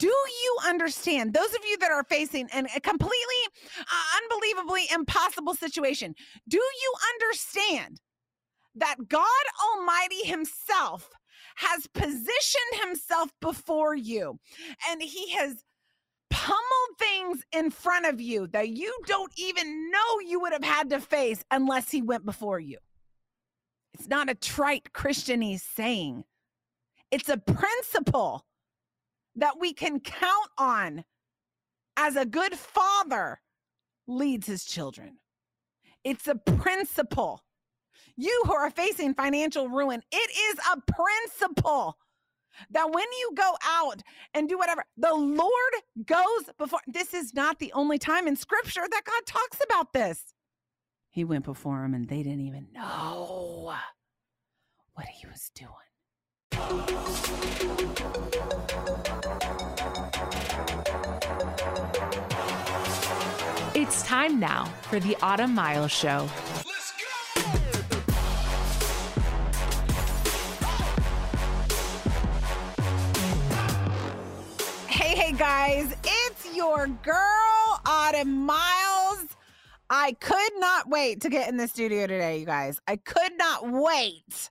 Do you understand? Those of you that are facing an, a completely, uh, unbelievably impossible situation, do you understand that God Almighty Himself has positioned Himself before you and He has pummeled things in front of you that you don't even know you would have had to face unless He went before you? It's not a trite Christianese saying, it's a principle that we can count on as a good father leads his children. It's a principle. You who are facing financial ruin, it is a principle that when you go out and do whatever, the Lord goes before. This is not the only time in scripture that God talks about this. He went before him and they didn't even know what he was doing. It's time now for the Autumn Miles Show. Hey, hey, guys, it's your girl, Autumn Miles. I could not wait to get in the studio today, you guys. I could not wait.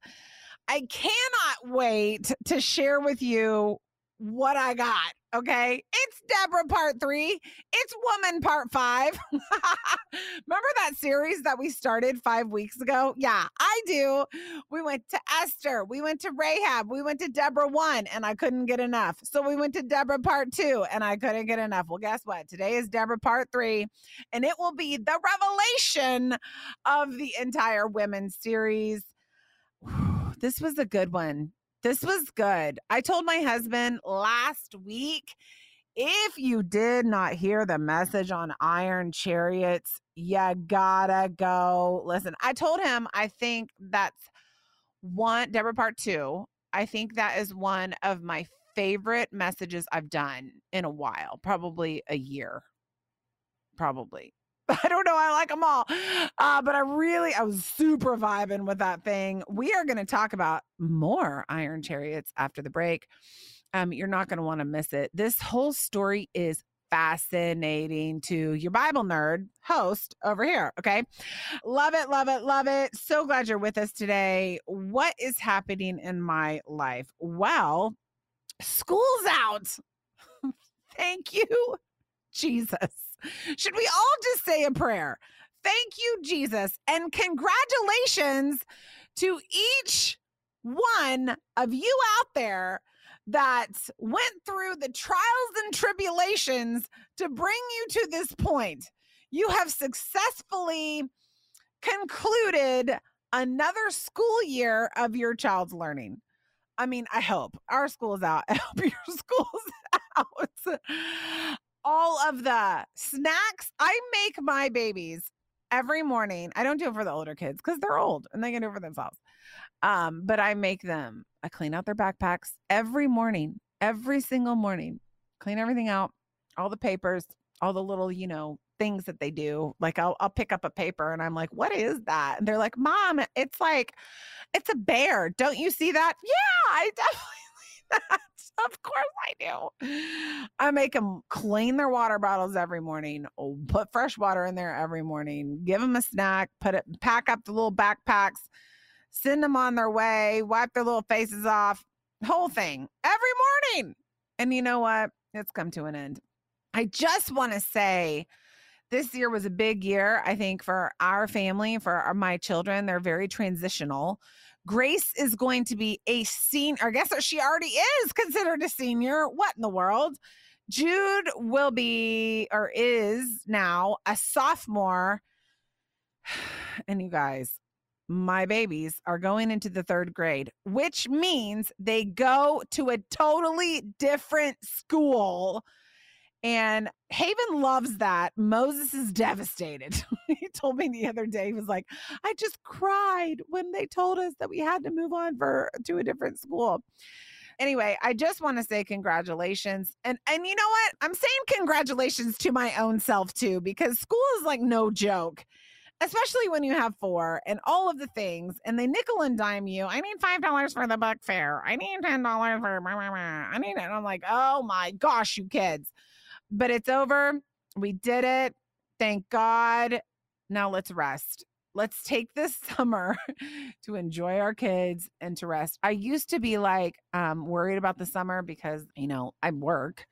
I cannot wait to share with you what I got. Okay. It's Deborah part three. It's woman part five. Remember that series that we started five weeks ago? Yeah, I do. We went to Esther. We went to Rahab. We went to Deborah one and I couldn't get enough. So we went to Deborah part two and I couldn't get enough. Well, guess what? Today is Deborah part three and it will be the revelation of the entire women's series. This was a good one. This was good. I told my husband last week if you did not hear the message on Iron Chariots, you gotta go listen. I told him I think that's one, Deborah Part Two. I think that is one of my favorite messages I've done in a while, probably a year. Probably. I don't know. I like them all. Uh, but I really, I was super vibing with that thing. We are going to talk about more Iron Chariots after the break. Um, you're not going to want to miss it. This whole story is fascinating to your Bible nerd host over here. Okay. Love it, love it, love it. So glad you're with us today. What is happening in my life? Well, school's out. Thank you, Jesus. Should we all just say a prayer? Thank you, Jesus. And congratulations to each one of you out there that went through the trials and tribulations to bring you to this point. You have successfully concluded another school year of your child's learning. I mean, I hope our school is out. I hope your school's out all of the snacks. I make my babies every morning. I don't do it for the older kids because they're old and they can do it for themselves. Um, but I make them, I clean out their backpacks every morning, every single morning, clean everything out, all the papers, all the little, you know, things that they do. Like I'll I'll pick up a paper and I'm like, what is that? And they're like, Mom, it's like, it's a bear. Don't you see that? Yeah, I definitely. Of course I do. I make them clean their water bottles every morning, oh, put fresh water in there every morning, give them a snack, put it, pack up the little backpacks, send them on their way, wipe their little faces off, whole thing every morning. And you know what? It's come to an end. I just want to say, this year was a big year, I think, for our family, for our, my children. They're very transitional. Grace is going to be a senior. I guess she already is considered a senior. What in the world? Jude will be or is now a sophomore. And you guys, my babies are going into the third grade, which means they go to a totally different school and Haven loves that. Moses is devastated. he told me the other day, he was like, I just cried when they told us that we had to move on for to a different school. Anyway, I just want to say congratulations. And and you know what? I'm saying congratulations to my own self too, because school is like no joke. especially when you have four and all of the things, and they nickel and dime you. I need five dollars for the book fair. I need ten dollars for. I need it. And I'm like, oh my gosh, you kids! But it's over. We did it. Thank God. Now let's rest. Let's take this summer to enjoy our kids and to rest. I used to be like um, worried about the summer because you know I work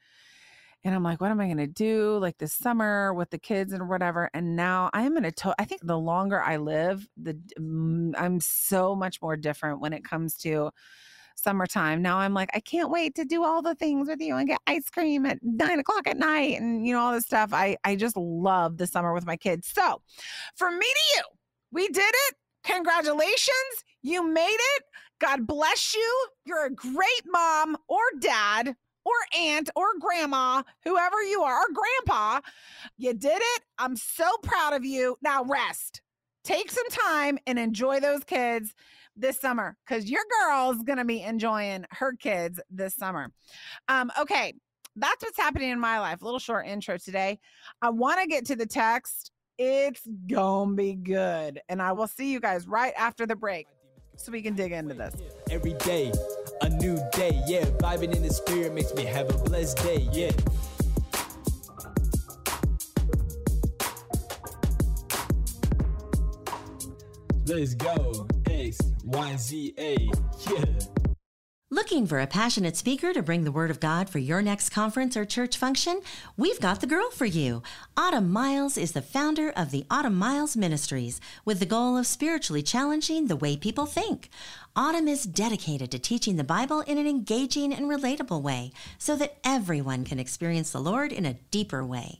and I'm like, what am I going to do like this summer with the kids and whatever? And now I'm going to, I think the longer I live, the mm, I'm so much more different when it comes to summertime. Now I'm like, I can't wait to do all the things with you and get ice cream at nine o'clock at night and you know all this stuff. I I just love the summer with my kids. So, from me to you, we did it. Congratulations, you made it. God bless you. You're a great mom or dad or aunt or grandma, whoever you are, or grandpa. You did it. I'm so proud of you. Now rest. Take some time and enjoy those kids this summer because your girl's going to be enjoying her kids this summer. Um, okay, that's what's happening in my life. A little short intro today. I want to get to the text. It's going to be good. And I will see you guys right after the break so we can dig into this. Every day, a new day, yeah. Vibing in the spirit makes me have a blessed day, yeah. Let's go. X, Y, Z, A, yeah. Looking for a passionate speaker to bring the Word of God for your next conference or church function? We've got the girl for you. Autumn Miles is the founder of the Autumn Miles Ministries with the goal of spiritually challenging the way people think. Autumn is dedicated to teaching the Bible in an engaging and relatable way so that everyone can experience the Lord in a deeper way.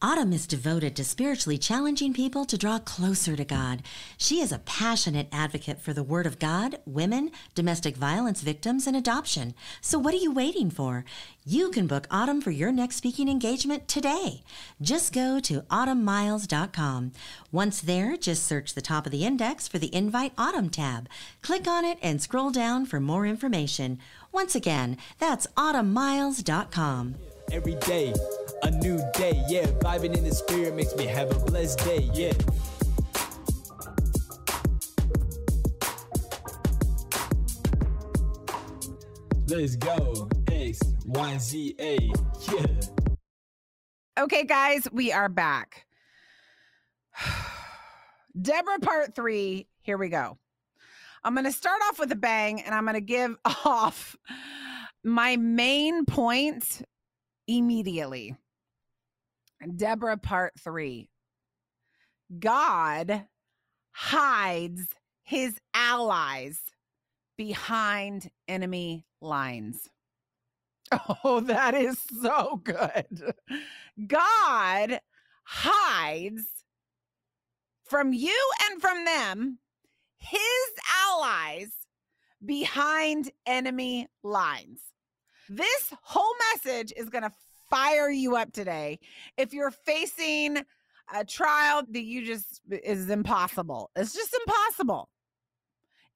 Autumn is devoted to spiritually challenging people to draw closer to God. She is a passionate advocate for the Word of God, women, domestic violence victims, and adoption. So, what are you waiting for? You can book Autumn for your next speaking engagement today. Just go to autumnmiles.com. Once there, just search the top of the index for the Invite Autumn tab. Click on it and scroll down for more information. Once again, that's autumnmiles.com. Every day, a new day, yeah. Vibing in the spirit makes me have a blessed day, yeah. Let's go. X, Y, Z, A, yeah. Okay, guys, we are back. Deborah part three. Here we go. I'm going to start off with a bang and I'm going to give off my main point immediately. Deborah part three. God hides his allies behind enemy lines. Oh, that is so good. God hides from you and from them his allies behind enemy lines. This whole message is going to fire you up today. If you're facing a trial that you just is impossible, it's just impossible.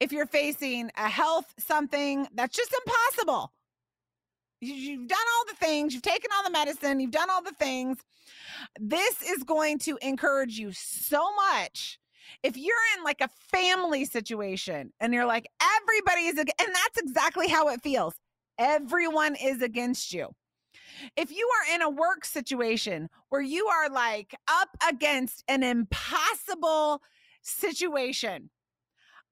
If you're facing a health something that's just impossible, you've done all the things, you've taken all the medicine, you've done all the things. This is going to encourage you so much. If you're in like a family situation and you're like, everybody is, and that's exactly how it feels. Everyone is against you. If you are in a work situation where you are like up against an impossible situation,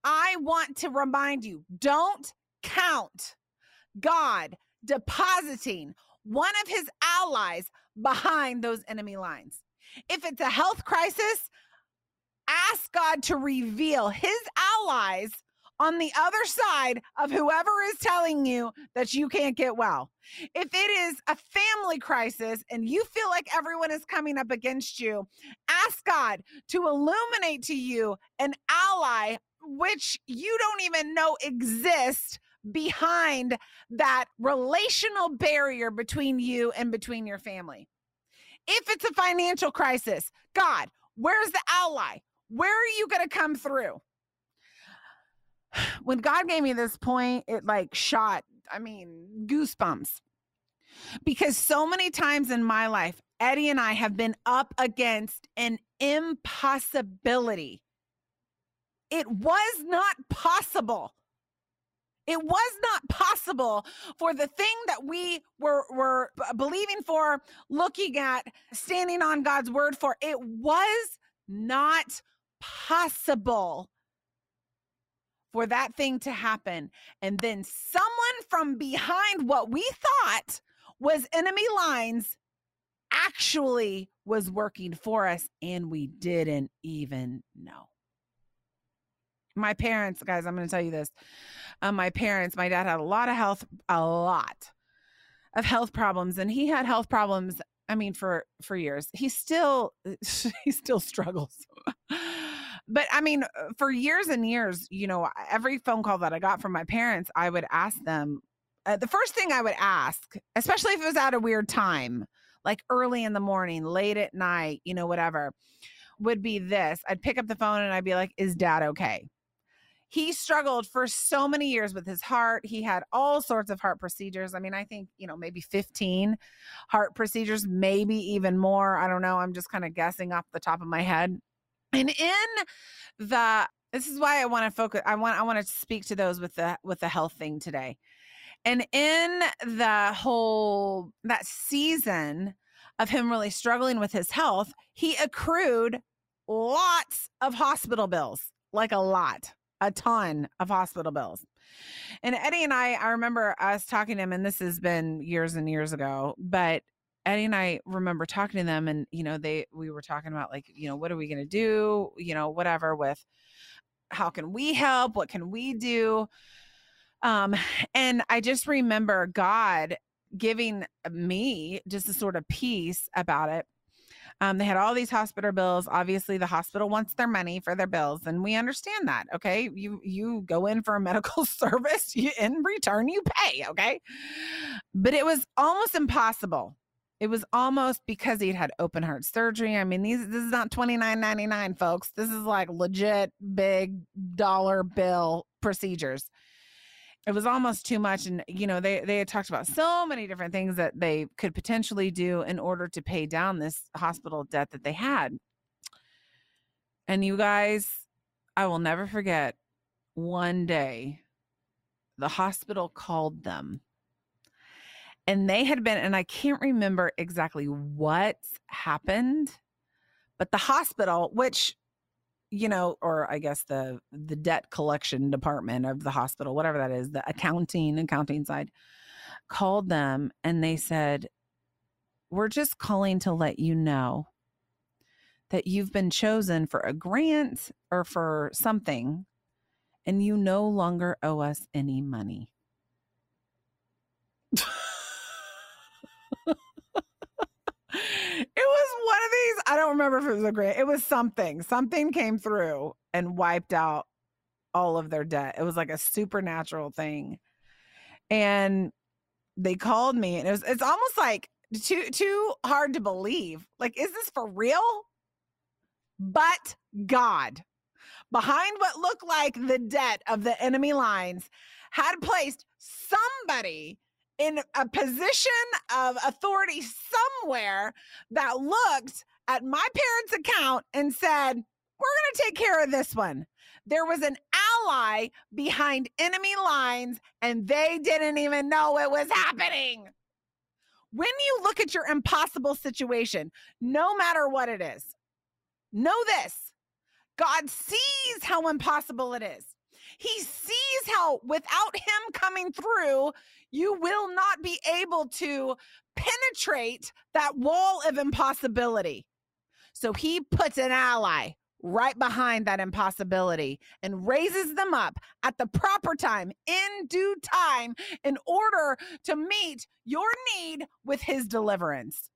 I want to remind you don't count God depositing one of his allies behind those enemy lines. If it's a health crisis, ask God to reveal his allies on the other side of whoever is telling you that you can't get well. If it is a family crisis and you feel like everyone is coming up against you, ask God to illuminate to you an ally which you don't even know exists behind that relational barrier between you and between your family. If it's a financial crisis, God, where's the ally? Where are you going to come through? When God gave me this point, it like shot, I mean, goosebumps. Because so many times in my life, Eddie and I have been up against an impossibility. It was not possible. It was not possible for the thing that we were, were believing for, looking at, standing on God's word for. It was not possible for that thing to happen. And then someone from behind what we thought was enemy lines actually was working for us and we didn't even know. My parents, guys, I'm going to tell you this. Um, my parents, my dad had a lot of health, a lot of health problems, and he had health problems. I mean, for for years, he still he still struggles. But I mean, for years and years, you know, every phone call that I got from my parents, I would ask them. Uh, the first thing I would ask, especially if it was at a weird time, like early in the morning, late at night, you know, whatever, would be this. I'd pick up the phone and I'd be like, "Is Dad okay?" he struggled for so many years with his heart. He had all sorts of heart procedures. I mean, I think, you know, maybe 15 heart procedures, maybe even more. I don't know. I'm just kind of guessing off the top of my head. And in the this is why I want to focus I want I want to speak to those with the with the health thing today. And in the whole that season of him really struggling with his health, he accrued lots of hospital bills, like a lot a ton of hospital bills. And Eddie and I, I remember us talking to him, and this has been years and years ago, but Eddie and I remember talking to them, and you know, they we were talking about like, you know, what are we gonna do? You know, whatever with how can we help? What can we do? Um, and I just remember God giving me just a sort of peace about it um, they had all these hospital bills. Obviously, the hospital wants their money for their bills, and we understand that. Okay, you you go in for a medical service, you, in return you pay. Okay, but it was almost impossible. It was almost because he'd had open heart surgery. I mean, these this is not twenty nine ninety nine, folks. This is like legit big dollar bill procedures it was almost too much and you know they they had talked about so many different things that they could potentially do in order to pay down this hospital debt that they had and you guys i will never forget one day the hospital called them and they had been and i can't remember exactly what happened but the hospital which you know or i guess the the debt collection department of the hospital whatever that is the accounting accounting side called them and they said we're just calling to let you know that you've been chosen for a grant or for something and you no longer owe us any money it was one of these. I don't remember if it was a grant. It was something. Something came through and wiped out all of their debt. It was like a supernatural thing. And they called me and it was it's almost like too too hard to believe. Like, is this for real? But God, behind what looked like the debt of the enemy lines, had placed somebody in a position of authority somewhere that looked at my parents' account and said, We're going to take care of this one. There was an ally behind enemy lines, and they didn't even know it was happening. When you look at your impossible situation, no matter what it is, know this God sees how impossible it is. He sees how without him coming through, you will not be able to penetrate that wall of impossibility. So he puts an ally right behind that impossibility and raises them up at the proper time in due time in order to meet your need with his deliverance.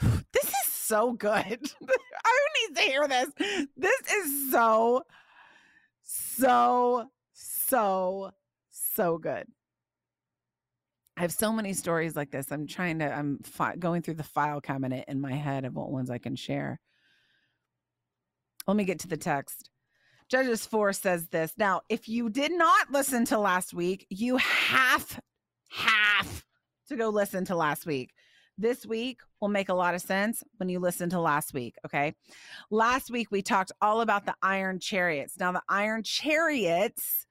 This is so good. I need to hear this. This is so so, so, so good. I have so many stories like this. I'm trying to, I'm fi- going through the file cabinet in my head of what ones I can share. Let me get to the text. Judges 4 says this. Now, if you did not listen to last week, you have, have to go listen to last week. This week will make a lot of sense when you listen to last week. Okay. Last week, we talked all about the iron chariots. Now, the iron chariots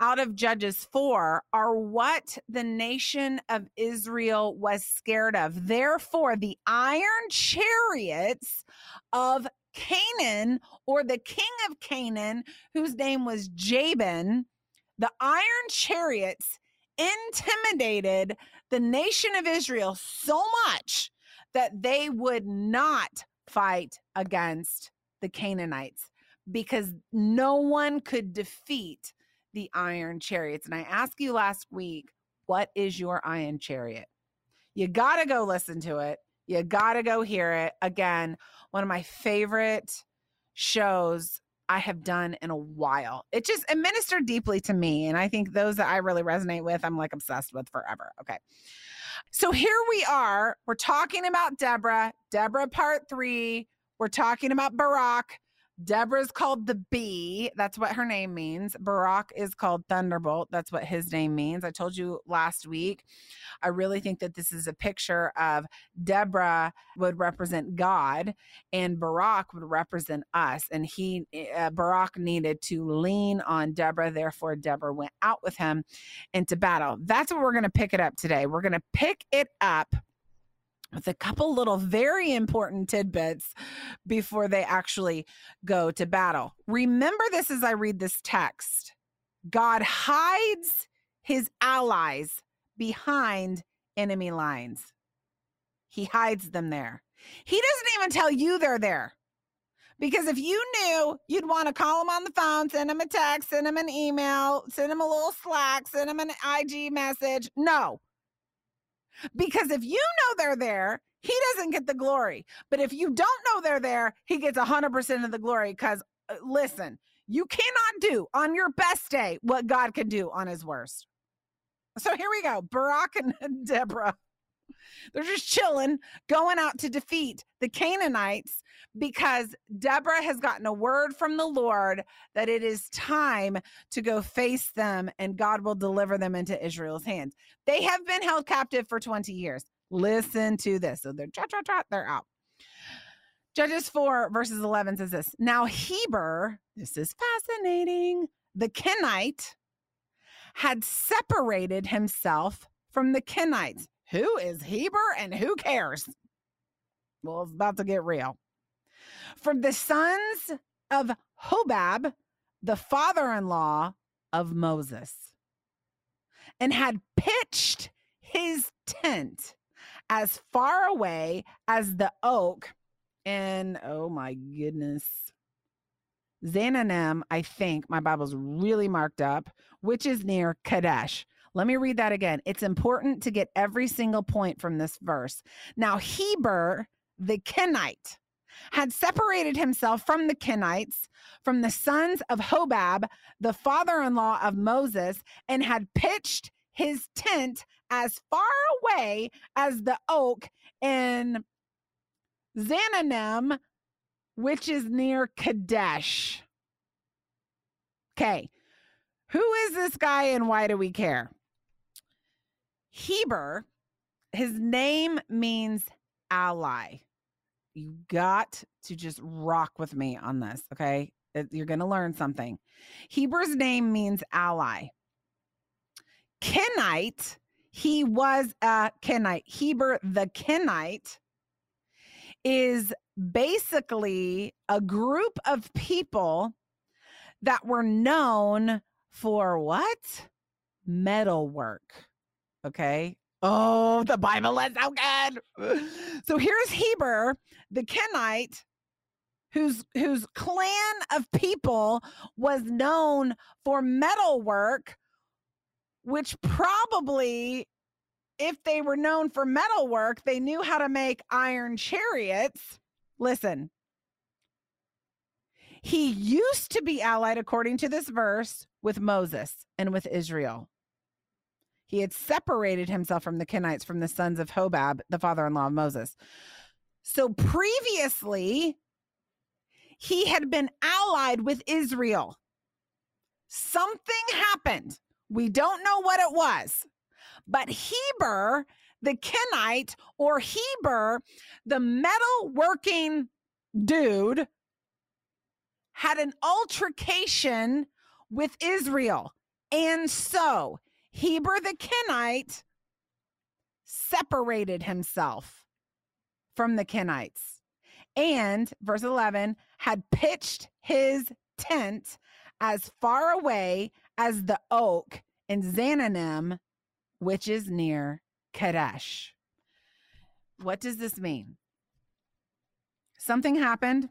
out of Judges 4 are what the nation of Israel was scared of. Therefore, the iron chariots of Canaan or the king of Canaan, whose name was Jabin, the iron chariots intimidated the nation of Israel so much that they would not fight against the Canaanites because no one could defeat the iron chariots. And I asked you last week, what is your iron chariot? You got to go listen to it. You got to go hear it. Again, one of my favorite shows I have done in a while. It just administered deeply to me. And I think those that I really resonate with, I'm like obsessed with forever. Okay. So here we are. We're talking about Deborah, Deborah part three. We're talking about Barak. Deborah's called the bee. That's what her name means. Barak is called Thunderbolt. That's what his name means. I told you last week. I really think that this is a picture of Deborah would represent God and Barak would represent us. And he, uh, Barak needed to lean on Deborah. Therefore, Deborah went out with him into battle. That's what we're going to pick it up today. We're going to pick it up with a couple little very important tidbits before they actually go to battle. Remember this as I read this text God hides his allies behind enemy lines, he hides them there. He doesn't even tell you they're there. Because if you knew, you'd want to call them on the phone, send them a text, send them an email, send them a little Slack, send them an IG message. No, because if you know they're there, he doesn't get the glory. But if you don't know they're there, he gets 100% of the glory. Because uh, listen, you cannot do on your best day what God can do on his worst. So here we go Barak and Deborah. They're just chilling, going out to defeat the Canaanites because Deborah has gotten a word from the Lord that it is time to go face them and God will deliver them into Israel's hands. They have been held captive for 20 years. Listen to this. So they're trot, trot, trot, they're out. Judges 4, verses 11 says this Now Heber, this is fascinating, the Kenite had separated himself from the Kenites. Who is Heber and who cares? Well, it's about to get real. From the sons of Hobab, the father in law of Moses, and had pitched his tent as far away as the oak and oh my goodness Zaanannim, I think my Bible's really marked up, which is near Kadesh. Let me read that again. It's important to get every single point from this verse. Now, Heber, the Kenite, had separated himself from the Kenites, from the sons of Hobab, the father in law of Moses, and had pitched his tent as far away as the oak in Zaanannim, which is near Kadesh. Okay, who is this guy and why do we care? Heber, his name means ally. You got to just rock with me on this, okay? You're going to learn something. Heber's name means ally. Kenite, he was a Kenite. Heber the Kenite is basically a group of people that were known for what? Metal work. Okay. Oh, the Bible is so good. So here's Heber, the Kenite, whose whose clan of people was known for metal work, which probably if they were known for metal work, they knew how to make iron chariots. Listen, he used to be allied, according to this verse, with Moses and with Israel. He had separated himself from the Kenites, from the sons of Hobab, the father in law of Moses. So previously, he had been allied with Israel. Something happened. We don't know what it was, but Heber, the Kenite, or Heber, the metal working dude, had an altercation with Israel. And so Heber the Kenite separated himself from the Kenites and, verse 11, had pitched his tent as far away as the oak in Zaanannim, which is near Kadesh. What does this mean? Something happened.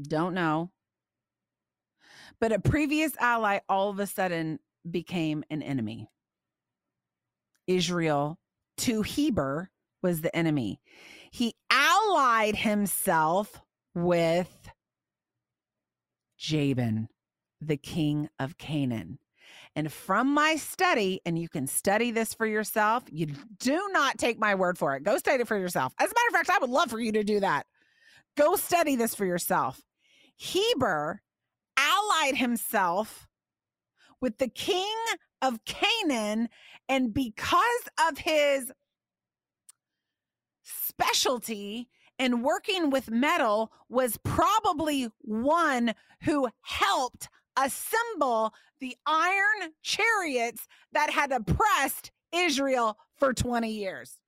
Don't know. But a previous ally all of a sudden became an enemy. Israel to Heber was the enemy. He allied himself with Jabin, the king of Canaan. And from my study, and you can study this for yourself, you do not take my word for it. Go study it for yourself. As a matter of fact, I would love for you to do that. Go study this for yourself. Heber allied himself with the king of Canaan, and because of his specialty in working with metal, was probably one who helped assemble the iron chariots that had oppressed Israel for 20 years.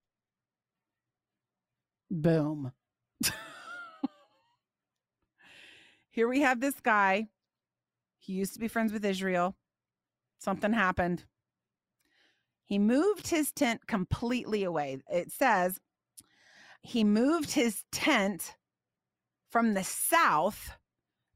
Boom. Here we have this guy. He used to be friends with Israel. Something happened. He moved his tent completely away. It says he moved his tent from the south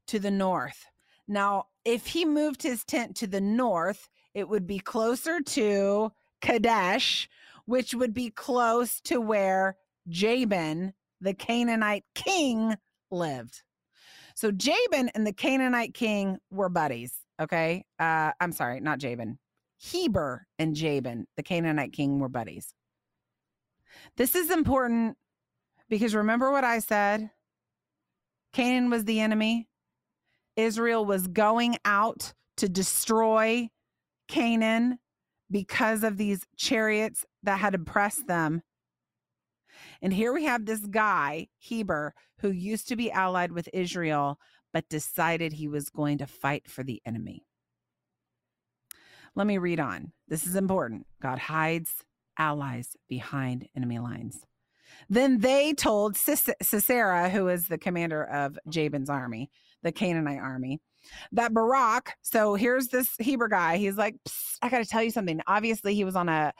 to the north. Now, if he moved his tent to the north, it would be closer to Kadesh, which would be close to where Jabin, the Canaanite king, lived. So Jabin and the Canaanite king were buddies. Okay. Uh, I'm sorry, not Jabin. Heber and Jabin, the Canaanite king, were buddies. This is important because remember what I said? Canaan was the enemy. Israel was going out to destroy Canaan because of these chariots that had oppressed them. And here we have this guy, Heber, who used to be allied with Israel, but decided he was going to fight for the enemy. Let me read on. This is important. God hides allies behind enemy lines. Then they told Sisera, who is the commander of Jabin's army, the Canaanite army, that Barak, so here's this Hebrew guy. He's like, I got to tell you something. Obviously, he was on a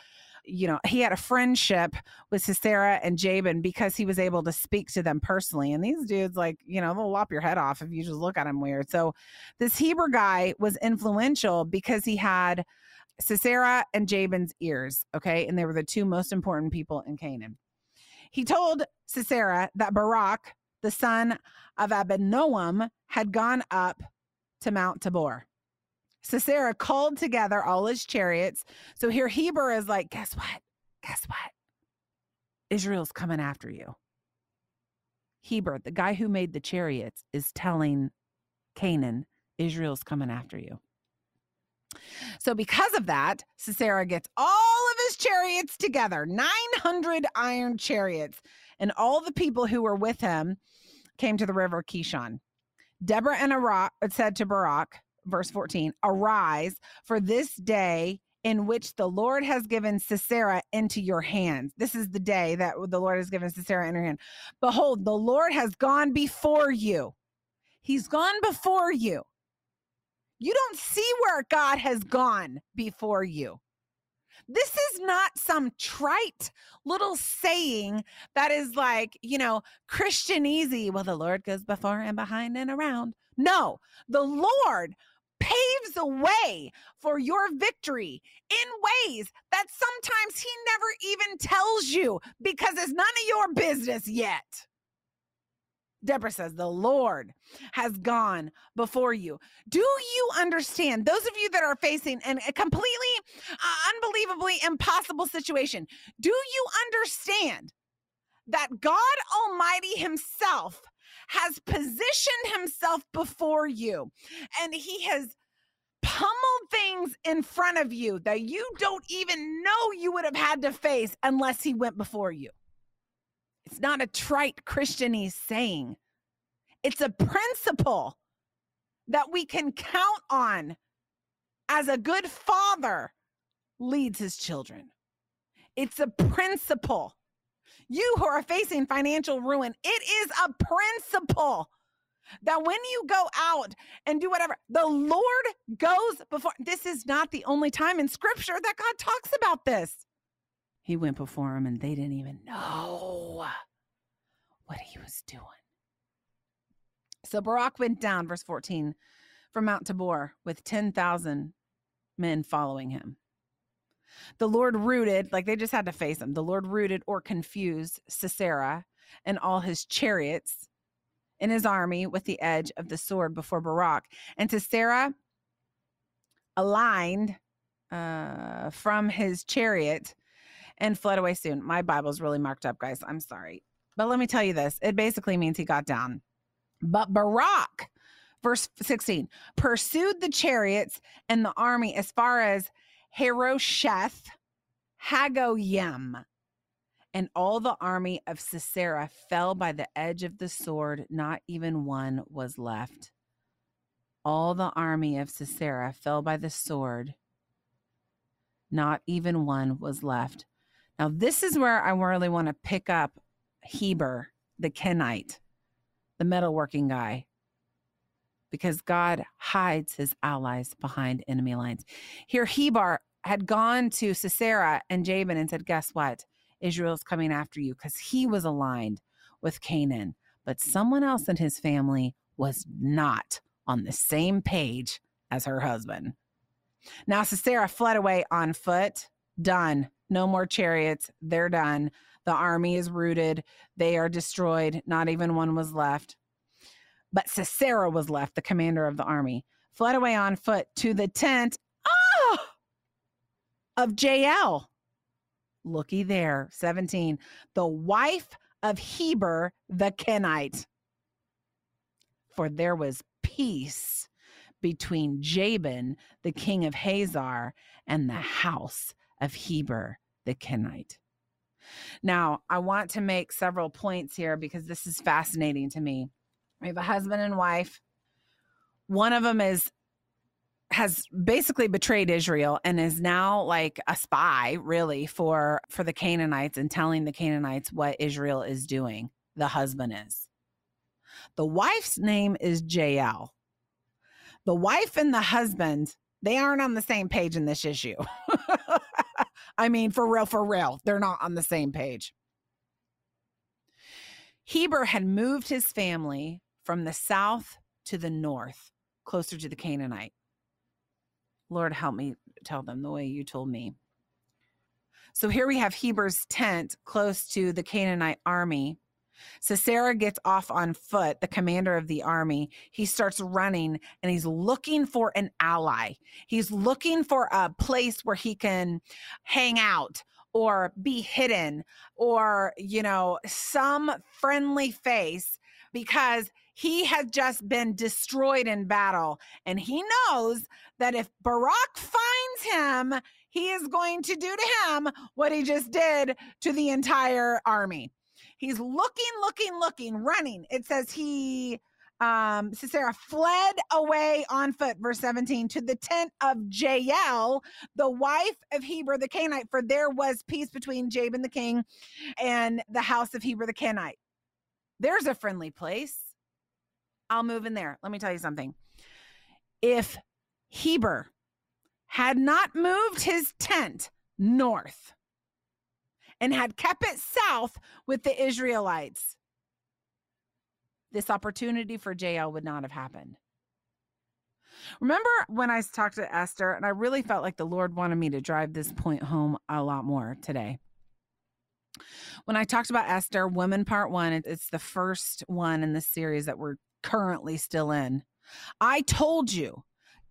you know, he had a friendship with Sisera and Jabin because he was able to speak to them personally. And these dudes, like, you know, they'll lop your head off if you just look at them weird. So this Hebrew guy was influential because he had Sisera and Jabin's ears. Okay. And they were the two most important people in Canaan. He told Sisera that Barak, the son of Abinoam, had gone up to Mount Tabor. Sisera called together all his chariots. So here Heber is like, guess what? Guess what? Israel's coming after you. Heber, the guy who made the chariots, is telling Canaan, Israel's coming after you. So, because of that, Sisera gets all of his chariots together 900 iron chariots, and all the people who were with him came to the river Kishon. Deborah and Arak said to Barak, verse 14 arise for this day in which the Lord has given Sisera into your hands. This is the day that the Lord has given Sisera in your hand. Behold, the Lord has gone before you. He's gone before you. You don't see where God has gone before you. This is not some trite little saying that is like, you know, Christianese. Well, the Lord goes before and behind and around. No, the Lord paves the way for your victory in ways that sometimes he never even tells you because it's none of your business yet. Deborah says, The Lord has gone before you. Do you understand? Those of you that are facing an, a completely, uh, unbelievably impossible situation, do you understand that God Almighty Himself has positioned himself before you and he has pummeled things in front of you that you don't even know you would have had to face unless he went before you. It's not a trite Christianese saying. It's a principle that we can count on as a good father leads his children. It's a principle. You who are facing financial ruin, it is a principle that when you go out and do whatever, the Lord goes before. This is not the only time in scripture that God talks about this. He went before him and they didn't even know what he was doing. So Barak went down, verse 14, from Mount Tabor with 10,000 men following him. The Lord rooted, like they just had to face him. The Lord rooted or confused Sisera and all his chariots in his army with the edge of the sword before Barak. And Sisera aligned uh, from his chariot and fled away soon. My Bible's really marked up, guys. I'm sorry. But let me tell you this it basically means he got down. But Barak, verse 16, pursued the chariots and the army as far as Harosheth Hagoyim. And all the army of Sisera fell by the edge of the sword, not even one was left. All the army of Sisera fell by the sword, not even one was left. Now, this is where I really want to pick up Heber, the Kenite, the metalworking guy, because God hides his allies behind enemy lines. Here, Heber had gone to Sisera and Jabin and said, Guess what? Israel's coming after you because he was aligned with Canaan. But someone else in his family was not on the same page as her husband. Now, Sisera fled away on foot. Done. No more chariots. They're done. The army is rooted. They are destroyed. Not even one was left. But Sisera was left, the commander of the army, fled away on foot to the tent of Jael. Looky there, 17. The wife of Heber the Kenite. For there was peace between Jabin, the king of Hazor, and the house of Heber the Kenite. Now, I want to make several points here because this is fascinating to me. We have a husband and wife. One of them is has basically betrayed Israel and is now like a spy really for for the Canaanites and telling the Canaanites what Israel is doing. The husband is. The wife's name is Jael. The wife and the husband, they aren't on the same page in this issue. I mean, for real, for real, they're not on the same page. Heber had moved his family from the south to the north, closer to the Canaanite. Lord, help me tell them the way you told me. So here we have Heber's tent close to the Canaanite army. Sisera gets off on foot, the commander of the army. He starts running and he's looking for an ally. He's looking for a place where he can hang out or be hidden or, you know, some friendly face because he has just been destroyed in battle. And he knows that if Barak finds him, he is going to do to him what he just did to the entire army. He's looking, looking, looking, running. It says he um Sisera fled away on foot, verse 17, to the tent of Jael, the wife of Heber the Kenite, for there was peace between Jabin the king and the house of Heber the Kenite. There's a friendly place. I'll move in there. Let me tell you something. If Heber had not moved his tent north and had kept it south with the Israelites, this opportunity for Jael would not have happened. Remember when I talked to Esther, and I really felt like the Lord wanted me to drive this point home a lot more today. When I talked about Esther, Women Part One, it's the first one in the series that we're currently still in. I told you,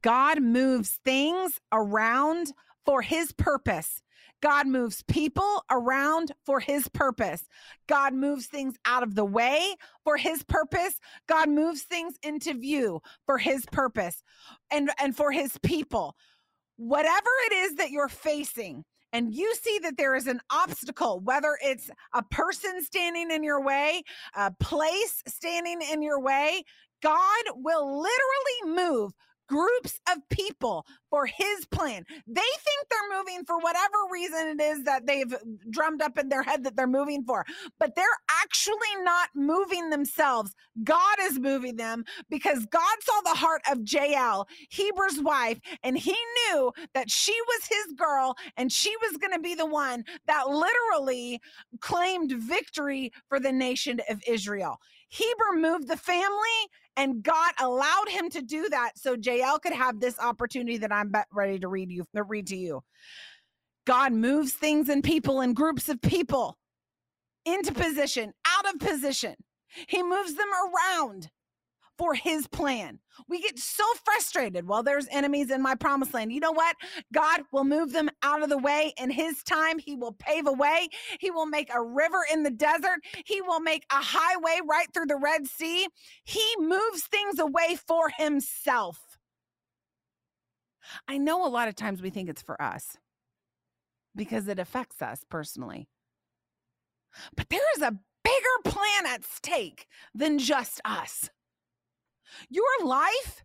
God moves things around for his purpose. God moves people around for his purpose. God moves things out of the way for his purpose. God moves things into view for his purpose and, and for his people. Whatever it is that you're facing, and you see that there is an obstacle, whether it's a person standing in your way, a place standing in your way, God will literally move groups of people for his plan. They think they're moving for whatever reason it is that they've drummed up in their head that they're moving for, but they're actually not moving themselves. God is moving them because God saw the heart of Jael, Heber's wife, and he knew that she was his girl and she was going to be the one that literally claimed victory for the nation of Israel. Heber moved the family and God allowed him to do that so Jael could have this opportunity that I'm ready to read you to read to you. God moves things and people and groups of people into position, out of position. He moves them around for his plan. We get so frustrated while there's enemies in my promised land. You know what? God will move them out of the way in his time. He will pave a way. He will make a river in the desert. He will make a highway right through the Red Sea. He moves things away for himself. I know a lot of times we think it's for us because it affects us personally. But there is a bigger plan at stake than just us. Your life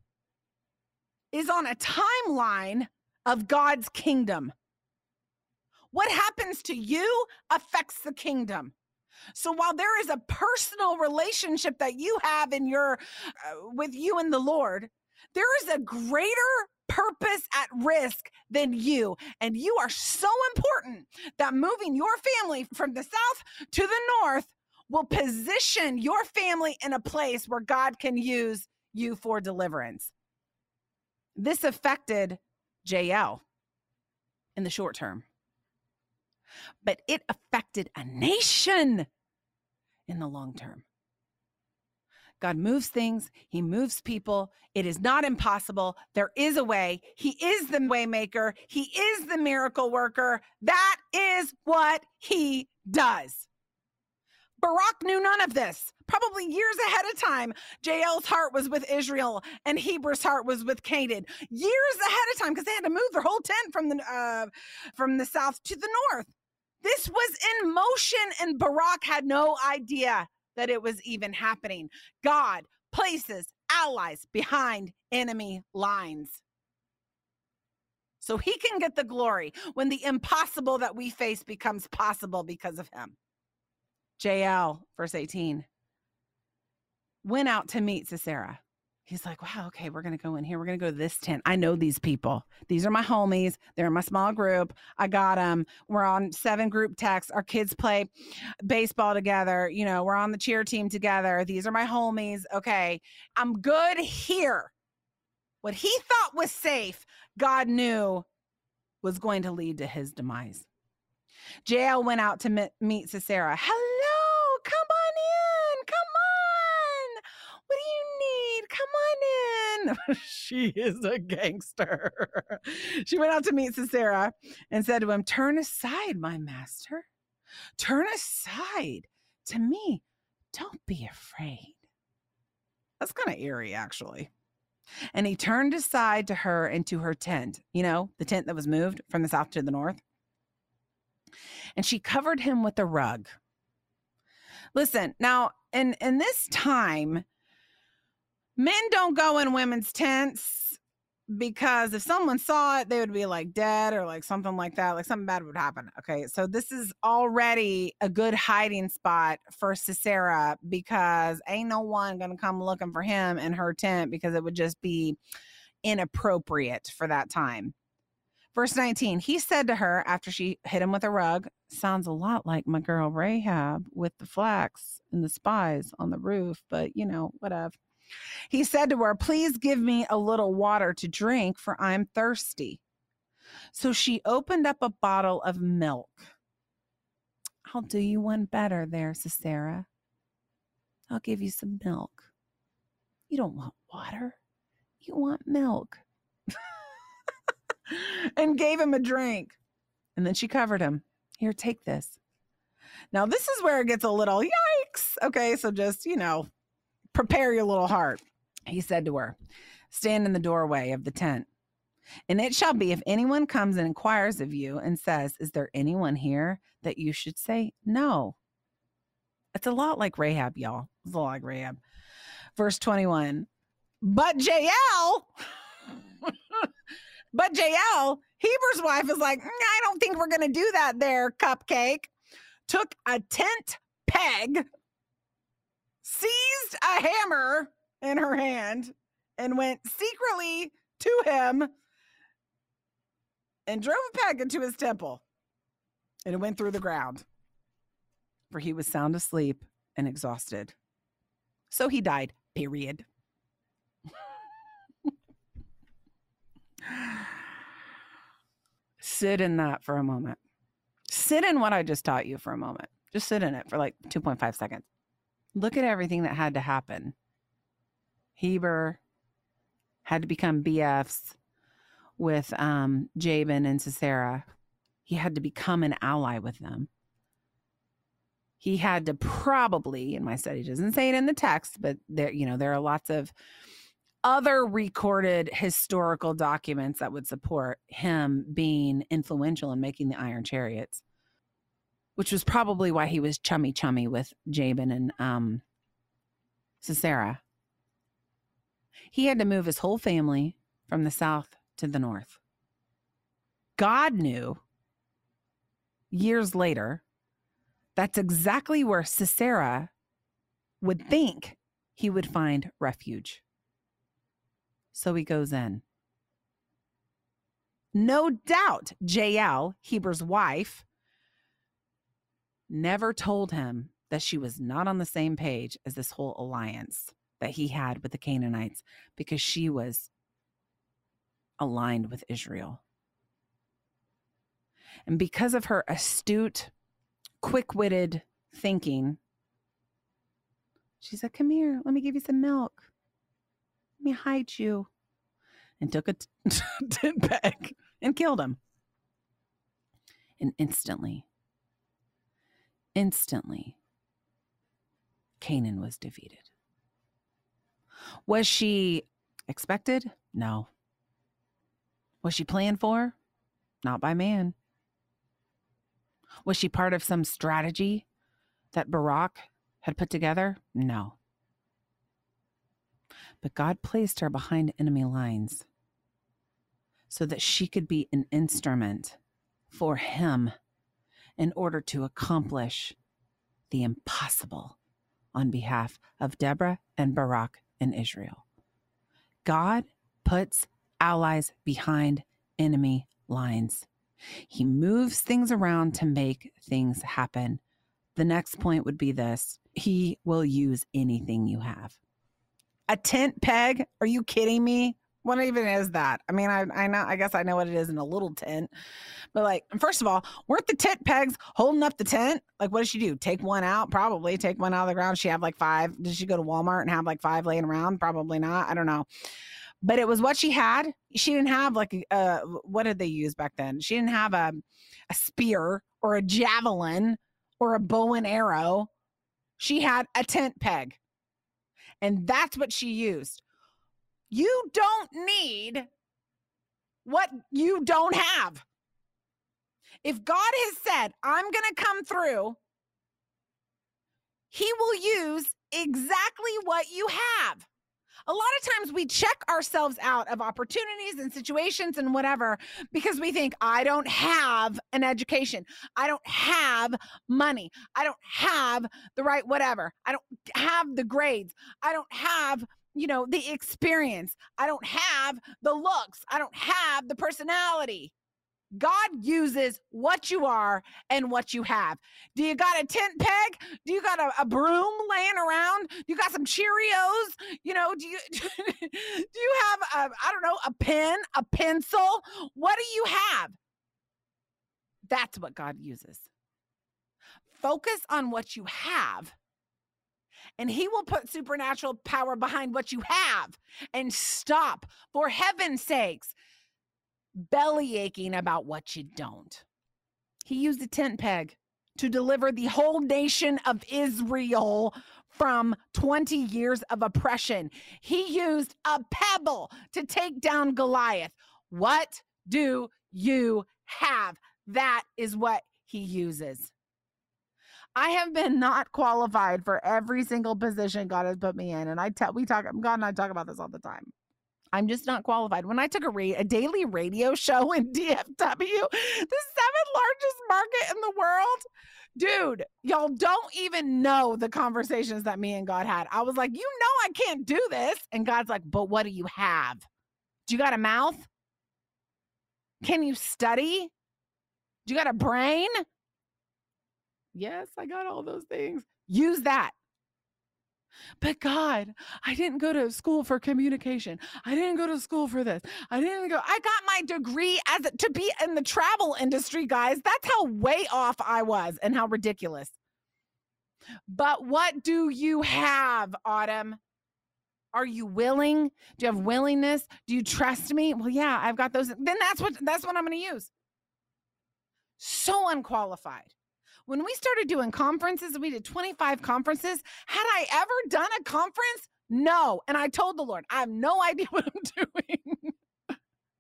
is on a timeline of God's kingdom. What happens to you affects the kingdom. So while there is a personal relationship that you have in your uh, with you and the Lord, there is a greater purpose at risk than you. And you are so important that moving your family from the south to the north will position your family in a place where God can use you for deliverance. This affected Jael in the short term, but it affected a nation in the long term. God moves things, He moves people. It is not impossible. There is a way. He is the waymaker, He is the miracle worker. That is what He does. Barak knew none of this. Probably years ahead of time, Jael's heart was with Israel and Heber's heart was with Canaan. Years ahead of time, because they had to move their whole tent from the uh, from the south to the north. This was in motion, and Barak had no idea that it was even happening. God places allies behind enemy lines. So he can get the glory when the impossible that we face becomes possible because of him. Jael, verse 18, went out to meet Sisera. He's like, wow, okay, we're going to go in here. We're going to go to this tent. I know these people. These are my homies. They're in my small group. I got them. We're on seven group texts. Our kids play baseball together. You know, we're on the cheer team together. These are my homies. Okay, I'm good here. What he thought was safe, God knew was going to lead to his demise. Jael went out to meet Sisera. Hello she is a gangster. she went out to meet Sisera and said to him, Turn aside, my master. Turn aside to me. Don't be afraid. That's kind of eerie, actually. And he turned aside to her and to her tent, you know, the tent that was moved from the south to the north. And she covered him with a rug. Listen, now, in, in this time, men don't go in women's tents because if someone saw it, they would be like dead or like something like that, like something bad would happen. Okay. So this is already a good hiding spot for Sisera because ain't no one going to come looking for him in her tent because it would just be inappropriate for that time. Verse 19, he said to her after she hit him with a rug, sounds a lot like my girl Rahab with the flax and the spies on the roof, but you know, whatever. He said to her, Please give me a little water to drink, for I'm thirsty. So she opened up a bottle of milk. I'll do you one better there, Sisera. I'll give you some milk. You don't want water, you want milk. and gave him a drink. And then she covered him. Here, take this. Now, this is where it gets a little yikes. Okay, so just, you know, prepare your little heart. He said to her, Stand in the doorway of the tent. And it shall be if anyone comes and inquires of you and says, Is there anyone here? that you should say no. It's a lot like Rahab, y'all. It's a lot like Rahab. Verse 21. But Jael, but Jael, Heber's wife, is like, "Mm, I don't think we're going to do that there, cupcake. Took a tent peg, seized a hammer in her hand, and went secretly to him and drove a peg into his temple. And it went through the ground, for he was sound asleep and exhausted. So he died, period. sit in that for a moment. Sit in what I just taught you for a moment. Just sit in it for like 2.5 seconds. Look at everything that had to happen. Heber had to become BFs with um, Jabin and Sisera. He had to become an ally with them. He had to probably, in my study, doesn't say it in the text, but there, you know, there are lots of other recorded historical documents that would support him being influential in making the iron chariots, which was probably why he was chummy chummy with Jabin and um, Sisera. He had to move his whole family from the south to the north. God knew years later that's exactly where Sisera would think he would find refuge. So he goes in. No doubt Jael, Heber's wife, never told him that she was not on the same page as this whole alliance that he had with the Canaanites because she was aligned with Israel. And because of her astute, quick witted thinking, she said, Come here, let me give you some milk. Let me hide you. And took a tent peg and killed him. And instantly, instantly, Canaan was defeated. Was she expected? No. Was she planned for? Not by man. Was she part of some strategy that Barak had put together? No. But God placed her behind enemy lines so that she could be an instrument for him in order to accomplish the impossible on behalf of Deborah and Barak in Israel. God puts allies behind enemy lines. He moves things around to make things happen. The next point would be this He will use anything you have. A tent peg? Are you kidding me? What even is that? I mean, I, I know, I guess I know what it is in a little tent, but like, first of all, weren't the tent pegs holding up the tent? Like, what did she do? Take one out? Probably take one out of the ground. She have like five. Did she go to Walmart and have like five laying around? Probably not. I don't know. But it was what she had. She didn't have like uh, what did they use back then? She didn't have a, a spear or a javelin or a bow and arrow. She had a tent peg. And that's what she used. You don't need what you don't have. If God has said, I'm going to come through, He will use exactly what you have. A lot of times we check ourselves out of opportunities and situations and whatever because we think, I don't have an education. I don't have money. I don't have the right whatever. I don't have the grades. I don't have you know, the experience. I don't have the looks. I don't have the personality. God uses what you are and what you have. Do you got a tent peg? Do you got a, a broom laying around? Do you got some Cheerios? You know, do you do you have a I don't know, a pen, a pencil? What do you have? That's what God uses. Focus on what you have and he will put supernatural power behind what you have and stop for heaven's sakes belly aching about what you don't He used a tent peg to deliver the whole nation of Israel from 20 years of oppression. He used a pebble to take down Goliath. What do you have? That is what he uses. I have been not qualified for every single position God has put me in. And I tell we talk God and I talk about this all the time. I'm just not qualified. When I took a ra- a daily radio show in DFW, the seventh largest market in the world, dude, y'all don't even know the conversations that me and God had. I was like, you know, I can't do this. And God's like, but what do you have? Do you got a mouth? Can you study? Do you got a brain? Yes, I got all those things. Use that. But God, I didn't go to school for communication. I didn't go to school for this. I didn't go. I got my degree as to be in the travel industry, guys. That's how way off I was and how ridiculous. But what do you have, Autumn? Are you willing? Do you have willingness? Do you trust me? Well, yeah, I've got those. Then that's what that's what I'm going to use. So unqualified. When we started doing conferences, we did 25 conferences. Had I ever done a conference? No. And I told the Lord, I have no idea what I'm doing.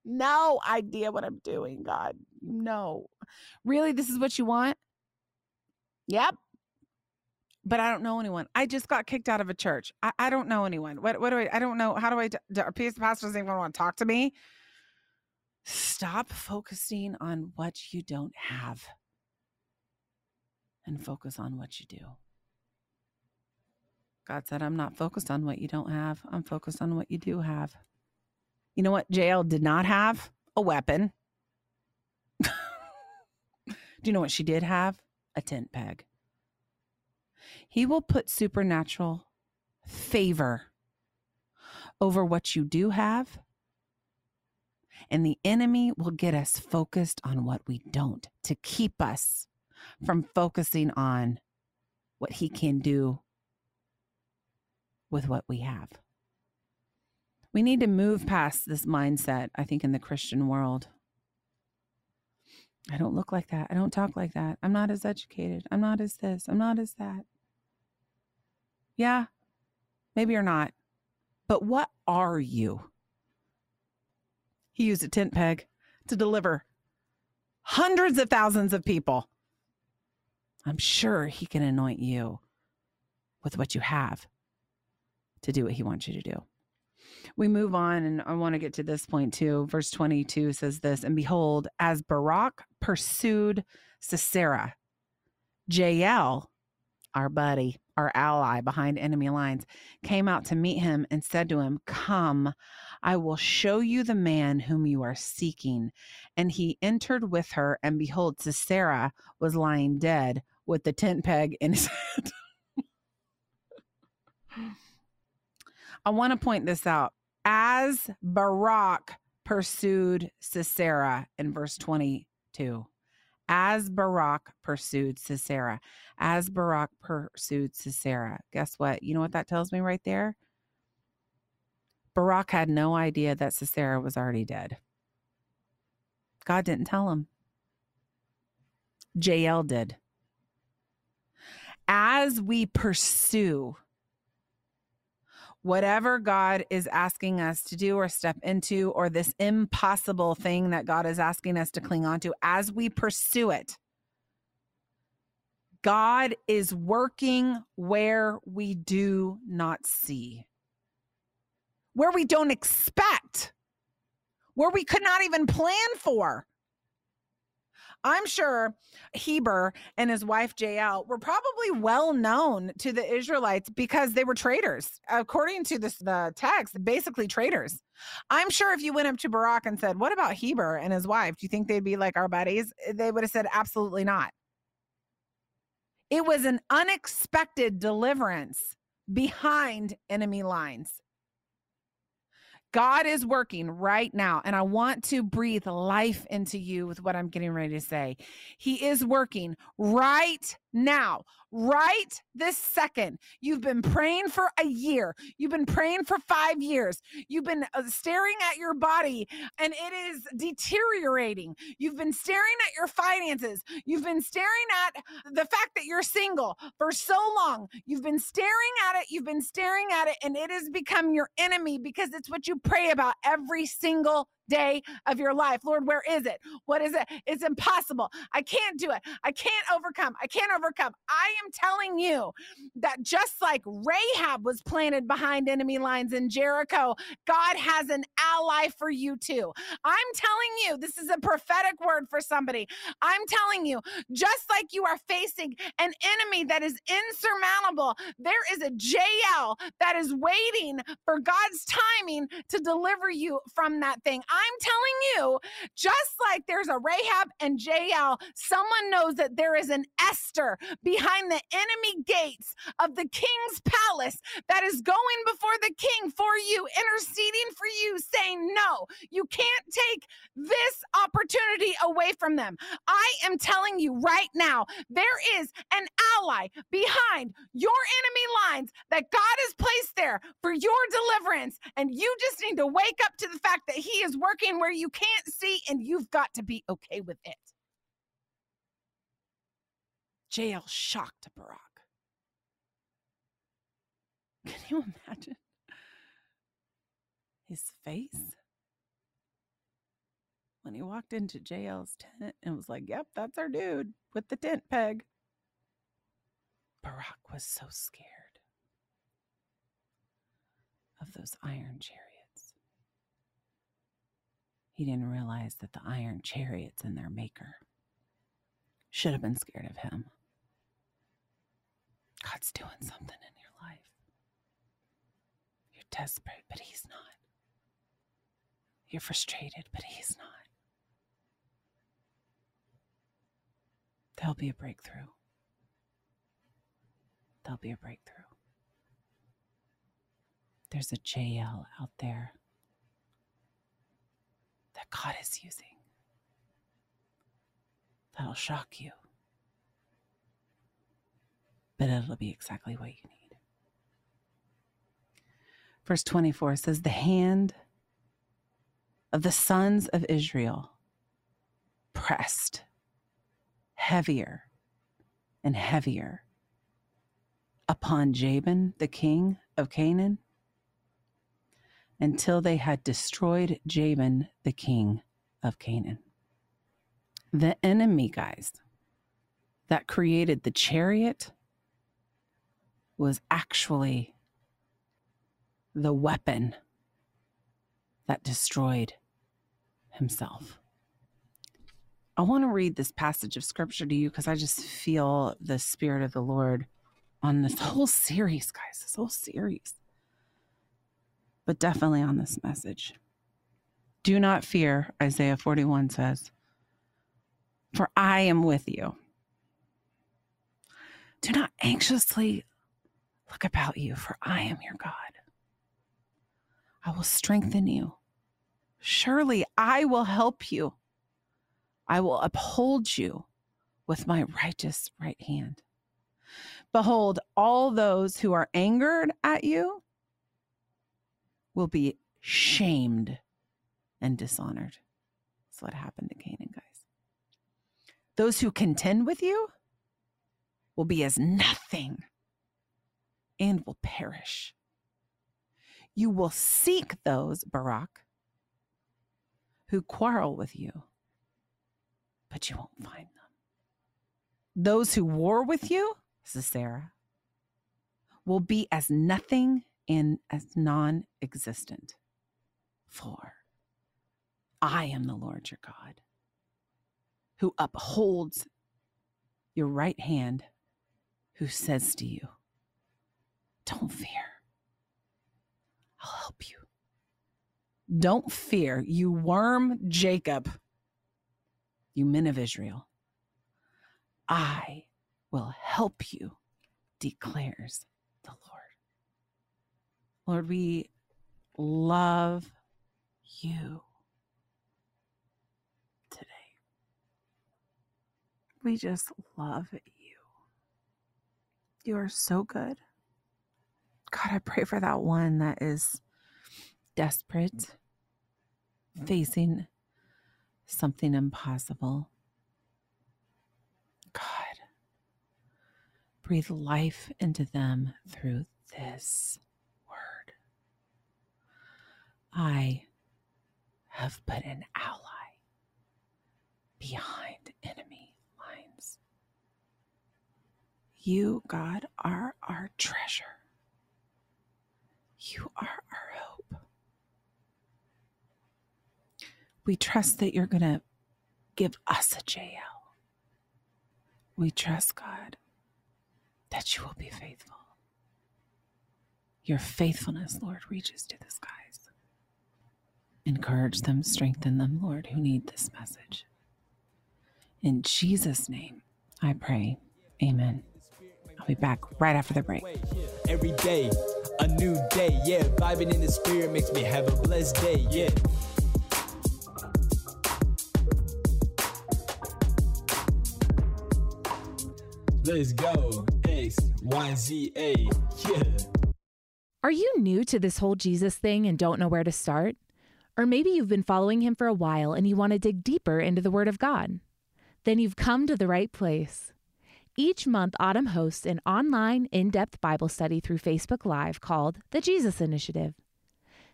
no idea what I'm doing, God. No. Really, this is what you want? Yep. But I don't know anyone. I just got kicked out of a church. I, I don't know anyone. What what do I I don't know. How do I do, our pastor doesn't even want to talk to me? Stop focusing on what you don't have and focus on what you do. God said, I'm not focused on what you don't have. I'm focused on what you do have. You know what Jael did not have? A weapon. do you know what she did have? A tent peg. He will put supernatural favor over what you do have. And the enemy will get us focused on what we don't to keep us from focusing on what he can do with what we have. We need to move past this mindset, I think, in the Christian world. I don't look like that. I don't talk like that. I'm not as educated. I'm not as this. I'm not as that. Yeah, maybe you're not. But what are you? He used a tent peg to deliver hundreds of thousands of people I'm sure he can anoint you with what you have to do what he wants you to do. We move on, and I want to get to this point too. Verse 22 says this And behold, as Barak pursued Sisera, Jael, our buddy, our ally behind enemy lines, came out to meet him and said to him, Come, I will show you the man whom you are seeking. And he entered with her, and behold, Sisera was lying dead with the tent peg in his head. I want to point this out. As Barak pursued Sisera in verse 22, as Barak pursued Sisera, as Barak pursued Sisera, guess what? You know what that tells me right there? Barak had no idea that Sisera was already dead. God didn't tell him. Jael did as we pursue whatever God is asking us to do or step into, or this impossible thing that God is asking us to cling on to, as we pursue it, God is working where we do not see, where we don't expect, where we could not even plan for. I'm sure Heber and his wife Jael were probably well known to the Israelites because they were traders. According to this, the text, basically traders. I'm sure if you went up to Barak and said, What about Heber and his wife? Do you think they'd be like our buddies? They would have said, Absolutely not. It was an unexpected deliverance behind enemy lines. God is working right now, and I want to breathe life into you with what I'm getting ready to say. He is working right now, right this second. You've been praying for a year. You've been praying for five years. You've been uh, staring at your body and it is deteriorating. You've been staring at your finances. You've been staring at the fact that you're single for so long. You've been staring at it. You've been staring at it and it has become your enemy because it's what you pray about every single day of your life. Lord, where is it? What is it? It's impossible. I can't do it. I can't overcome. I can't overcome. I am telling you that just like Rahab was planted behind enemy lines in Jericho, God has an ally for you too. I'm telling you, this is a prophetic word for somebody. I'm telling you, just like you are facing an enemy that is insurmountable, there is a Jael that is waiting for God's timing to deliver you from that thing. I'm telling you, just like there's a Rahab and Jael, someone knows that there is an Esther behind the enemy gates of the king's palace that is going before the king for you, interceding for you, saying, No, you can't take this opportunity away from them. I am telling you right now, there is an ally behind your enemy lines that God has placed there for your deliverance. And you just need to wake up to the fact that He is working where you can't see, and you've got to be okay with it. Jael shocked Barak. Can you imagine his face when he walked into Jael's tent and was like, Yep, that's our dude with the tent peg? Barak was so scared of those iron chariots. He didn't realize that the iron chariots and their maker should have been scared of him. God's doing something in your life. You're desperate, but He's not. You're frustrated, but He's not. There'll be a breakthrough. There'll be a breakthrough. There's a Jael out there God is using that'll shock you but it'll be exactly what you need. Verse 24 says, The hand of the sons of Israel pressed heavier and heavier upon Jabin, the king of Canaan, until they had destroyed Jabin, the king of Canaan. The enemy, guys, that created the chariot was actually the weapon that destroyed himself. I want to read this passage of scripture to you because I just feel the Spirit of the Lord on this whole series, guys, this whole series, but definitely on this message. Do not fear, Isaiah 41 says, for I am with you. Do not anxiously Look about you, for I am your God. I will strengthen you. Surely I will help you. I will uphold you with my righteous right hand. Behold, all those who are angered at you will be shamed and dishonored. That's what happened to Canaan, guys. Those who contend with you will be as nothing and will perish. You will seek those, Barak, who quarrel with you, but you won't find them. Those who war with you, Sisera, will be as nothing and as non existent. For I am the Lord your God, who upholds your right hand, who says to you, don't fear. I'll help you. Don't fear, you worm Jacob, you men of Israel. I will help you, declares. Lord, we love you today. We just love you. You are so good. God, I pray for that one that is desperate, facing something impossible. God, breathe life into them through this. I have put an ally behind enemy lines. You, God, are our treasure. You are our hope. We trust that you're going to give us a Jael. We trust, God, that you will be faithful. Your faithfulness, Lord, reaches to the skies. Encourage them, strengthen them, Lord, who need this message. In Jesus' name, I pray. Amen. I'll be back right after the break. Every day, a new day, yeah. Vibing in the spirit makes me have a blessed day, yeah. Let's go. X, Y, Z, A, yeah. Are you new to this whole Jesus thing and don't know where to start? Or maybe you've been following him for a while and you want to dig deeper into the Word of God? Then you've come to the right place. Each month, Autumn hosts an online, in depth Bible study through Facebook Live called The Jesus Initiative.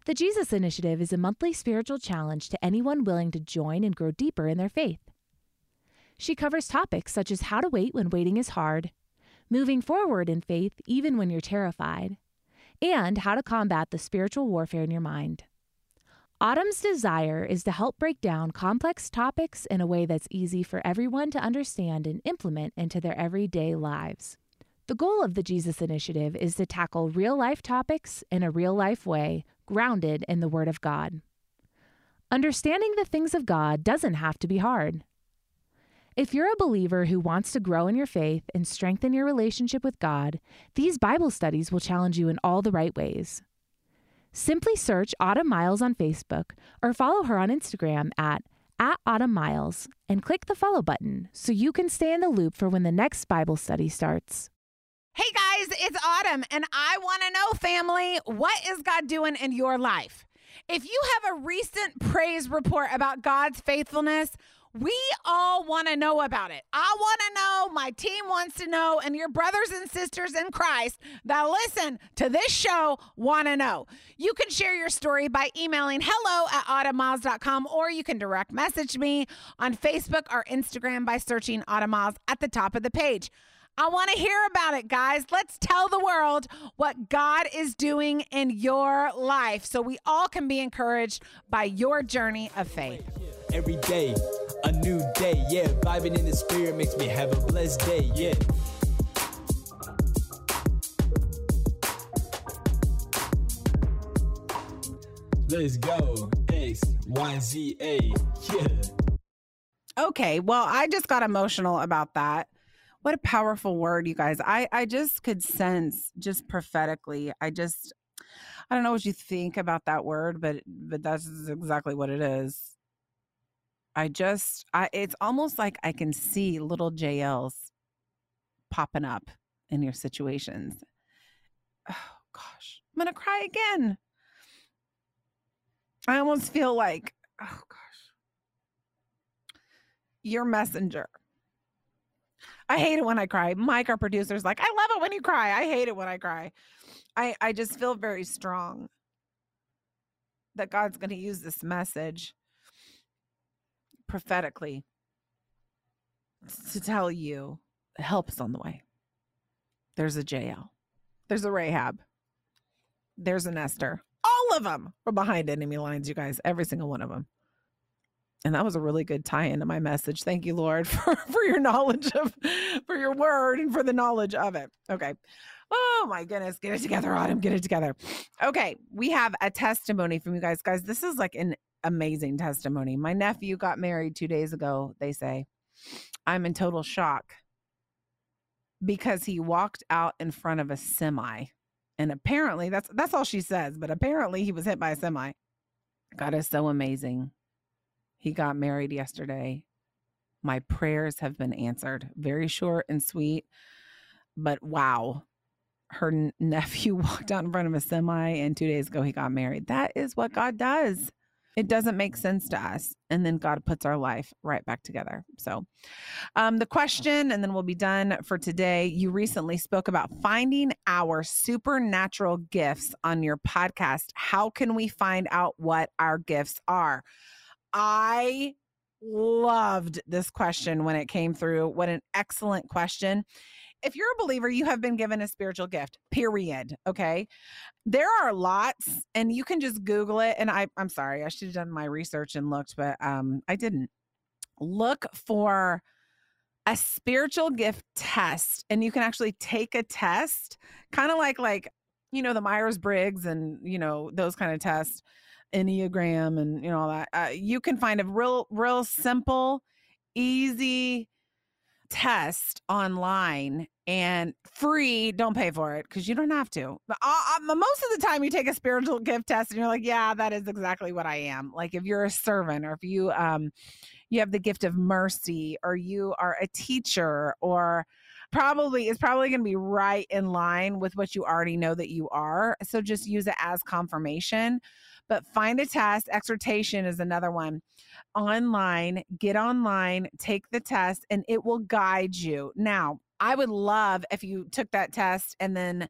The Jesus Initiative is a monthly spiritual challenge to anyone willing to join and grow deeper in their faith. She covers topics such as how to wait when waiting is hard, moving forward in faith even when you're terrified, and how to combat the spiritual warfare in your mind. Autumn's desire is to help break down complex topics in a way that's easy for everyone to understand and implement into their everyday lives. The goal of the Jesus Initiative is to tackle real life topics in a real life way, grounded in the Word of God. Understanding the things of God doesn't have to be hard. If you're a believer who wants to grow in your faith and strengthen your relationship with God, these Bible studies will challenge you in all the right ways. Simply search Autumn Miles on Facebook or follow her on Instagram at, at Autumn Miles and click the follow button so you can stay in the loop for when the next Bible study starts. Hey guys, it's Autumn, and I want to know, family, what is God doing in your life? If you have a recent praise report about God's faithfulness, we all want to know about it. I want to know, my team wants to know, and your brothers and sisters in Christ that listen to this show want to know. You can share your story by emailing hello at autumnmiles.com or you can direct message me on Facebook or Instagram by searching Autumn Miles at the top of the page. I want to hear about it, guys. Let's tell the world what God is doing in your life so we all can be encouraged by your journey of faith. Every day, a new day, yeah. Vibing in the spirit makes me have a blessed day, yeah. Let's go. X, Y, Z, A, yeah. Okay, well, I just got emotional about that. What a powerful word, you guys. I I just could sense just prophetically. I just I don't know what you think about that word, but but that's exactly what it is. I just I it's almost like I can see little Jaels popping up in your situations. Oh gosh. I'm going to cry again. I almost feel like oh gosh. Your messenger. I hate it when I cry. Mike, our producer's like, I love it when you cry. I hate it when I cry. I, I just feel very strong that God's going to use this message prophetically to tell you help is on the way. There's a Jael. There's a Rahab. There's an Esther. All of them are behind enemy lines, you guys. Every single one of them. And that was a really good tie into my message. Thank you, Lord, for, for your knowledge of, for your word and for the knowledge of it. Okay. Oh my goodness. Get it together, Autumn. Get it together. Okay. We have a testimony from you guys. Guys, this is like an amazing testimony. My nephew got married two days ago, they say. I'm in total shock because he walked out in front of a semi. And apparently that's that's all she says, but apparently he was hit by a semi. God is so amazing. He got married yesterday. My prayers have been answered. Very short and sweet. but wow, her nephew walked out in front of a semi, and two days ago he got married. That is what God does. It doesn't make sense to us. And then God puts our life right back together. So, um, the question, and then we'll be done for today. You recently spoke about finding our supernatural gifts on your podcast. How can we find out what our gifts are? I loved this question when it came through. What an excellent question if you're a believer, you have been given a spiritual gift, period. Okay. There are lots, and you can just Google it. And I, I'm sorry, I should have done my research and looked, but um, I didn't. Look for a spiritual gift test, and you can actually take a test, kind of like like you know the Myers Briggs and you know those kind of tests, Enneagram, and you know all that. Uh, you can find a real, real simple, easy test online and free. Don't pay for it because you don't have to. But uh, uh most of the time, you take a spiritual gift test and you're like, yeah, that is exactly what I am. Like if you're a servant or if you um you have the gift of mercy or you are a teacher or probably it's probably going to be right in line with what you already know that you are. So just use it as confirmation. But find a test. Exhortation is another one online, get online, take the test, and it will guide you. Now, I would love if you took that test and then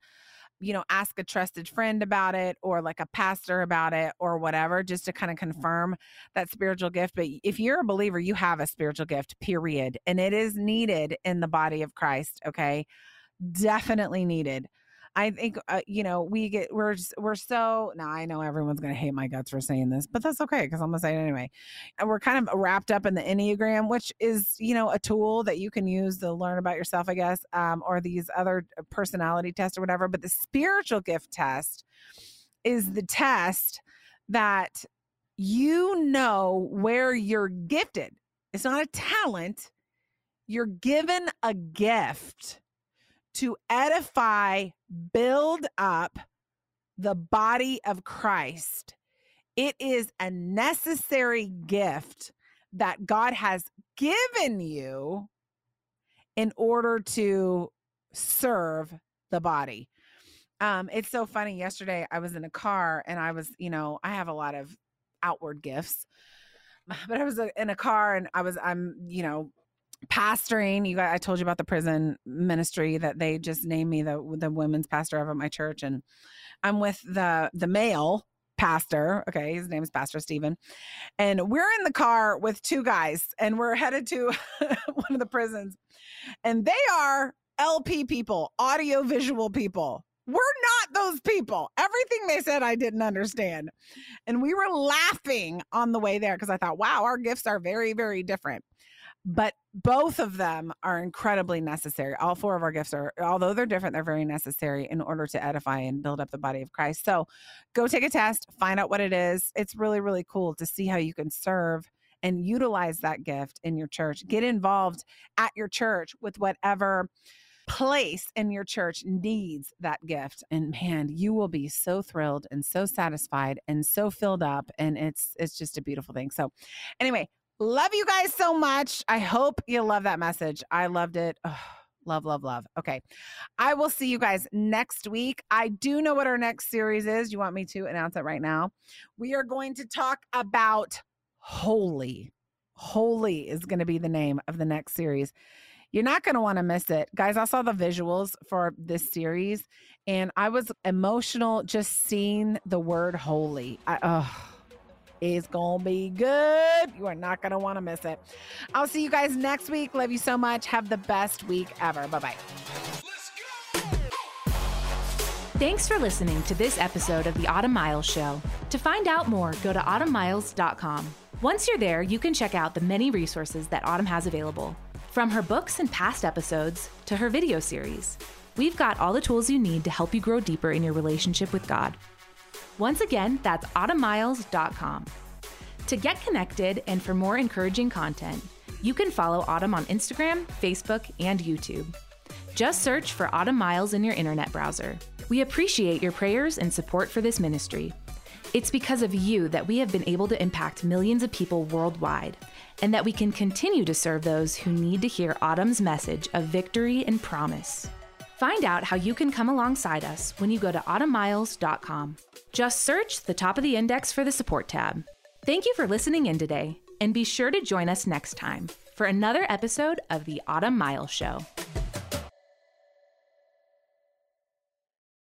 you know, ask a trusted friend about it or like a pastor about it or whatever, just to kind of mm-hmm. confirm that spiritual gift. But if you're a believer, you have a spiritual gift, period. And it is needed in the body of Christ. Okay. Definitely needed. I think uh, you know we get we're we're so now I know everyone's gonna hate my guts for saying this, but that's okay because I'm gonna say it anyway. And we're kind of wrapped up in the Enneagram, which is you know a tool that you can use to learn about yourself, I guess, um, or these other uh, personality tests or whatever. But the spiritual gift test is the test that you know where you're gifted. It's not a talent. You're given a gift to edify, build up the body of Christ. It is a necessary gift that God has given you in order to serve the body. Um, it's so funny. Yesterday, I was in a car and I was, you know, I have a lot of outward gifts, but I was uh, in a car and I was, I'm, you know, pastoring you guys i told you about the prison ministry that they just named me the the women's pastor of at my church and i'm with the the male pastor okay his name is pastor stephen and we're in the car with two guys and we're headed to one of the prisons and they are lp people audio visual people we're not those people. Everything they said, I didn't understand. And we were laughing on the way there because I thought, wow, our gifts are very, very different but both of them are incredibly necessary. All four of our gifts are, although they're different, they're very necessary in order to edify and build up the body of Christ. So go take a test, find out what it is. It's really, really cool to see how you can serve and utilize that gift in your church. Get involved at your church with whatever place in your church needs that gift and man you will be so thrilled and so satisfied and so filled up and it's it's just a beautiful thing so anyway Love you guys so much. I hope you love that message. I loved it. Love, love, love. Okay. I will see you guys next week. I do know what our next series is. You want me to announce it right now? We are going to talk about holy. Holy is going to be the name of the next series. You're not going to want to miss it. Guys, I saw the visuals for this series and I was emotional just seeing the word holy. I, oh, is going to be good. You are not going to want to miss it. I'll see you guys next week. Love you so much. Have the best week ever. Bye bye. Thanks for listening to this episode of the Autumn Miles Show. To find out more, go to autumnmiles.com. Once you're there, you can check out the many resources that Autumn has available. From her books and past episodes to her video series, we've got all the tools you need to help you grow deeper in your relationship with God. Once again, that's autumnmiles.com. To get connected and for more encouraging content, you can follow Autumn on Instagram, Facebook, and YouTube. Just search for Autumn Miles in your internet browser. We appreciate your prayers and support for this ministry. It's because of you that we have been able to impact millions of people worldwide, and that we can continue to serve those who need to hear Autumn's message of victory and promise. Find out how you can come alongside us when you go to autumnmiles.com. Just search the top of the index for the support tab. Thank you for listening in today, and be sure to join us next time for another episode of the Autumn Miles Show.